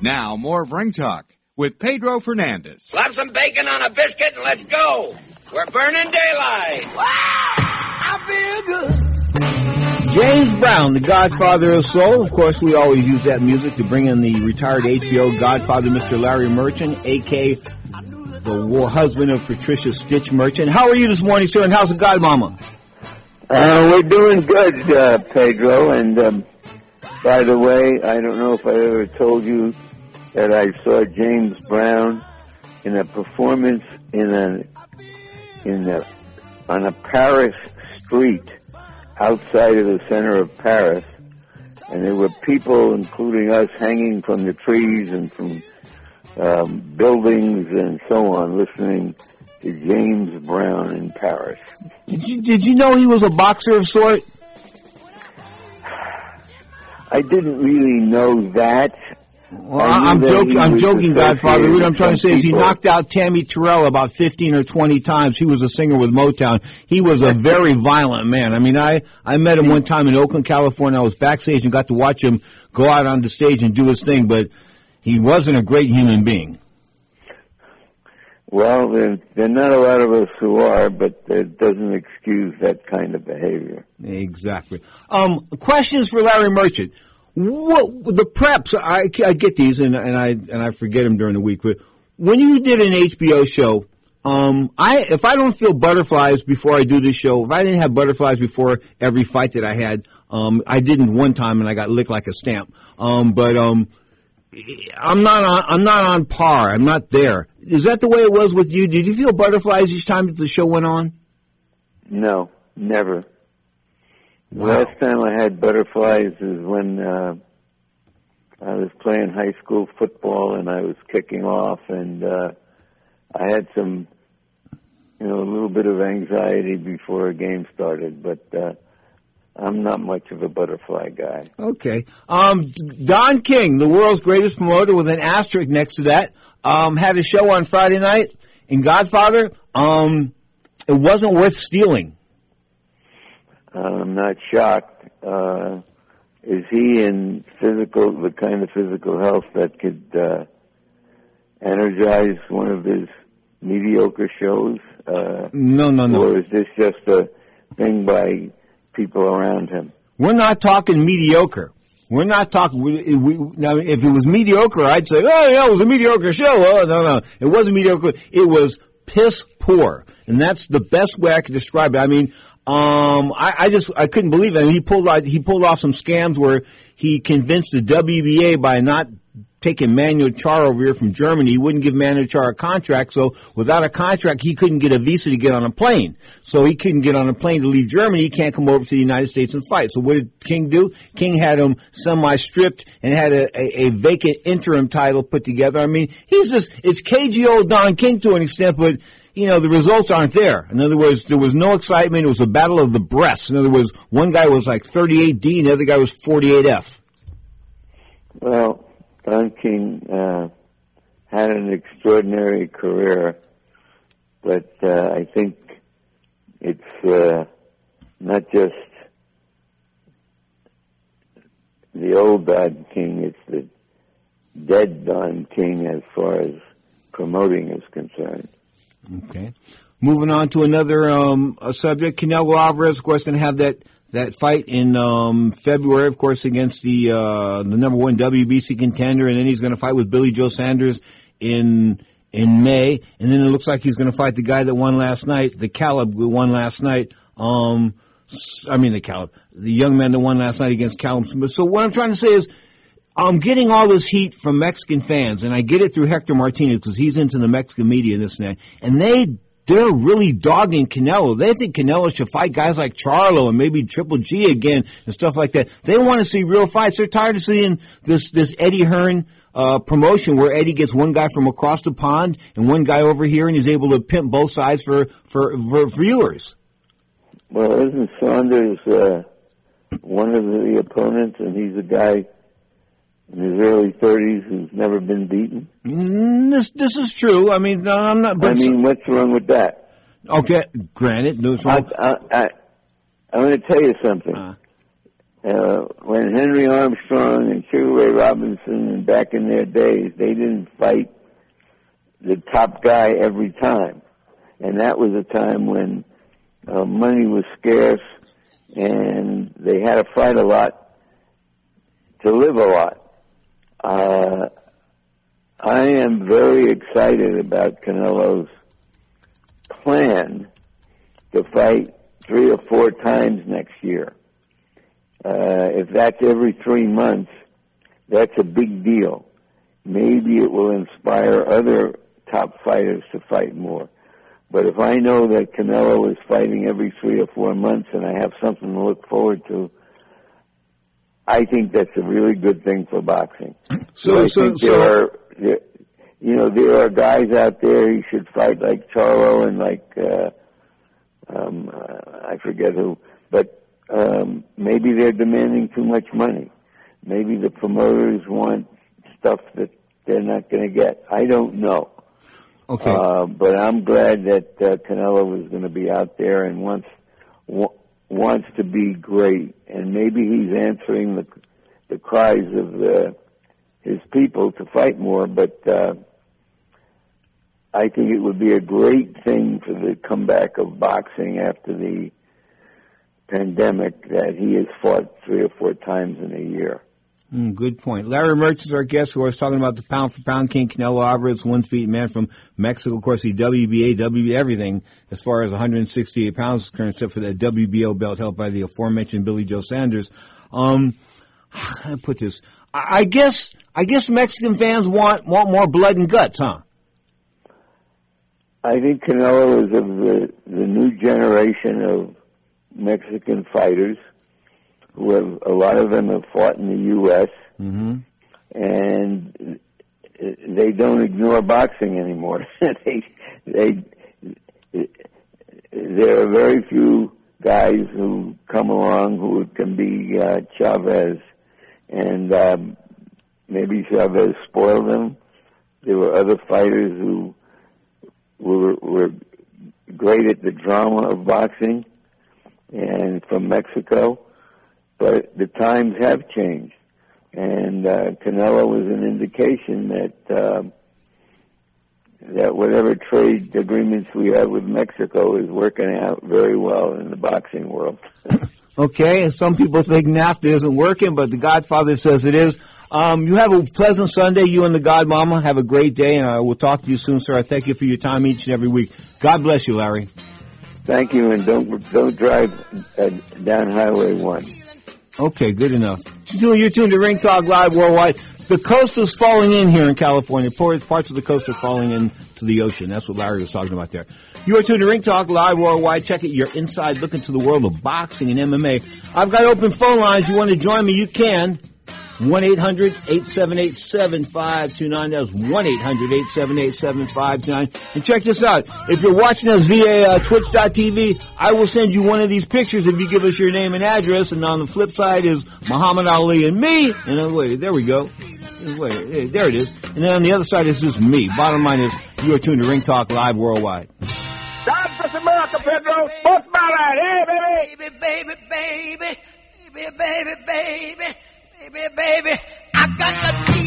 Now, more of Ring Talk with Pedro Fernandez. Slap some bacon on a biscuit and let's go. We're burning daylight. Wow! I feel good. James Brown, the Godfather of Soul. Of course, we always use that music to bring in the retired HBO Godfather, Mr. Larry Merchant, aka the war husband of Patricia Stitch Merchant. How are you this morning, sir? And how's the Godmama? Uh, we're doing good, uh, Pedro. And um, by the way, I don't know if I ever told you that I saw James Brown in a performance in a in a on a Paris street outside of the center of Paris, and there were people, including us, hanging from the trees and from um, buildings and so on, listening to James Brown in Paris. Did you, did you know he was a boxer of sort? I didn't really know that. Well, I'm joking. I'm joking, Godfather. What I'm trying to say is he knocked out Tammi Terrell about 15 or 20 times. He was a singer with Motown. He was a very violent man. I mean, I I met him one time in Oakland, California. I was backstage and got to watch him go out on the stage and do his thing, but he wasn't a great human being. Well, there, there are not a lot of us who are, but it doesn't excuse that kind of behavior. Exactly. Um, questions for Larry Merchant. What the preps? I, I get these, and, and I and I forget them during the week. But when you did an HBO show, um, I if I don't feel butterflies before I do this show, if I didn't have butterflies before every fight that I had, um, I didn't one time, and I got licked like a stamp. Um, but um, I'm not on. I'm not on par. I'm not there. Is that the way it was with you? Did you feel butterflies each time the show went on? No, never. Wow. Last time I had butterflies is when uh, I was playing high school football and I was kicking off, and uh, I had some, you know, a little bit of anxiety before a game started, but. Uh, I'm not much of a butterfly guy. Okay. Um, Don King, the world's greatest promoter with an asterisk next to that, um, had a show on Friday night in Godfather. Um, it wasn't worth stealing. Not shocked. Uh, is he in physical, the kind of physical health that could uh, energize one of his mediocre shows? Uh, No, no, no. Or is this just a thing by people around him? We're not talking mediocre. We're not talking. We, we, now, if it was mediocre, I'd say, "Oh, yeah, it was a mediocre show." Oh, no, no, it wasn't mediocre. It was piss poor, and that's the best way I could describe it. I mean, um, I, I just I couldn't believe it. I mean, he pulled out, he pulled off some scams where he convinced the WBA by not taking Manuel Charr over here from Germany, he wouldn't give Manuel Charr a contract. So without a contract, he couldn't get a visa to get on a plane. So he couldn't get on a plane to leave Germany. He can't come over to the United States and fight. So what did King do? King had him semi-stripped and had a, a, a vacant interim title put together. I mean, he's just, it's KGO Don King to an extent, but you know, the results aren't there. In other words, there was no excitement. It was a battle of the breasts. In other words, one guy was like 38D and the other guy was 48F. Well, Don King uh, had an extraordinary career, but uh, I think it's uh, not just the old Don King; it's the dead Don King as far as promoting is concerned. Okay. Moving on to another um, subject, Canelo Alvarez, of course, going to have that that fight in um, February, of course, against the uh, the number one WBC contender, and then he's going to fight with Billy Joe Saunders in in May, and then it looks like he's going to fight the guy that won last night, the Caleb who won last night. Um, I mean the Caleb, the young man that won last night against Smith. So what I'm trying to say is. I'm getting all this heat from Mexican fans, and I get it through Hector Martinez because he's into the Mexican media and this and that. And they they're really dogging Canelo. They think Canelo should fight guys like Charlo and maybe Triple G again and stuff like that. They want to see real fights. They're tired of seeing this this Eddie Hearn uh, promotion where Eddie gets one guy from across the pond and one guy over here, and he's able to pimp both sides for for, for viewers. Well, isn't Saunders uh, one of the opponents, and he's a guy in his early 30s who's never been beaten? Mm, This this is true. I mean, no, I'm not. But I mean, what's wrong with that? okay, granted, no, I. I, I, I'm going to tell you something. Uh. uh, when Henry Armstrong and Sugar Ray Robinson and back in their days, they didn't fight the top guy every time. And that was a time when uh, money was scarce and they had to fight a lot to live a lot. Uh, I am very excited about Canelo's plan to fight three or four times next year. Uh, if that's every three months, that's a big deal. Maybe it will inspire other top fighters to fight more. But if I know that Canelo is fighting every three or four months and I have something to look forward to, I think that's a really good thing for boxing. So, I so, think so, there are, there, you know, there are guys out there who should fight like Charlo and like, uh, um, uh, I forget who, but um, maybe they're demanding too much money. Maybe the promoters want stuff that they're not going to get. I don't know. okay. Uh, but I'm glad that uh, Canelo was going to be out there and wa- wants to be great, and maybe he's answering the the cries of the, his people to fight more. But uh, I think it would be a great thing for the comeback of boxing after the pandemic that he has fought three or four times in a year. Mm, good point. Larry Mertz is our guest who was talking about the pound for pound king, Canelo Alvarez, one speed man from Mexico. Of course, the WBA, WBA, everything as far as 168 pounds is concerned, except for that WBO belt held by the aforementioned Billy Joe Saunders. Um, how can I put this? I, I guess, I guess Mexican fans want, want more blood and guts, huh? I think Canelo is of the, the new generation of Mexican fighters have, a lot of them have fought in the U.S. Mm-hmm. and they don't ignore boxing anymore. they, they, there are very few guys who come along who can be uh, Chavez, and um, maybe Chavez spoiled them. There were other fighters who were were great at the drama of boxing, and from Mexico, but the times have changed, and uh, Canelo was an indication that. Um, that whatever trade agreements we have with Mexico is working out very well in the boxing world. Okay, and some people think NAFTA isn't working, but the Godfather says it is. Um, you have a pleasant Sunday. You and the Godmama have a great day, and I will talk to you soon, sir. I thank you for your time each and every week. God bless you, Larry. Thank you, and don't don't drive uh, down Highway One. Okay, good enough. You're tuned to Ring Talk Live Worldwide. The coast is falling in here in California. Parts of the coast are falling into the ocean. That's what Larry was talking about there. You are tuned to Ring Talk Live Worldwide. Check it. You're inside looking into the world of boxing and MMA. I've got open phone lines. You want to join me? You can. 1-800-878-7529. That's 1-800-878-7529. And check this out. If you're watching us via uh, twitch.tv, I will send you one of these pictures if you give us your name and address. And on the flip side is Muhammad Ali and me. And uh, wait, there we go. Wait, there it is. And then on the other side is just me. Bottom line is you are tuned to Ring Talk Live Worldwide. God bless America, Pedro. Post Ballard. Hey, baby. baby, baby, baby, baby, baby, baby, Baby, baby, I got the.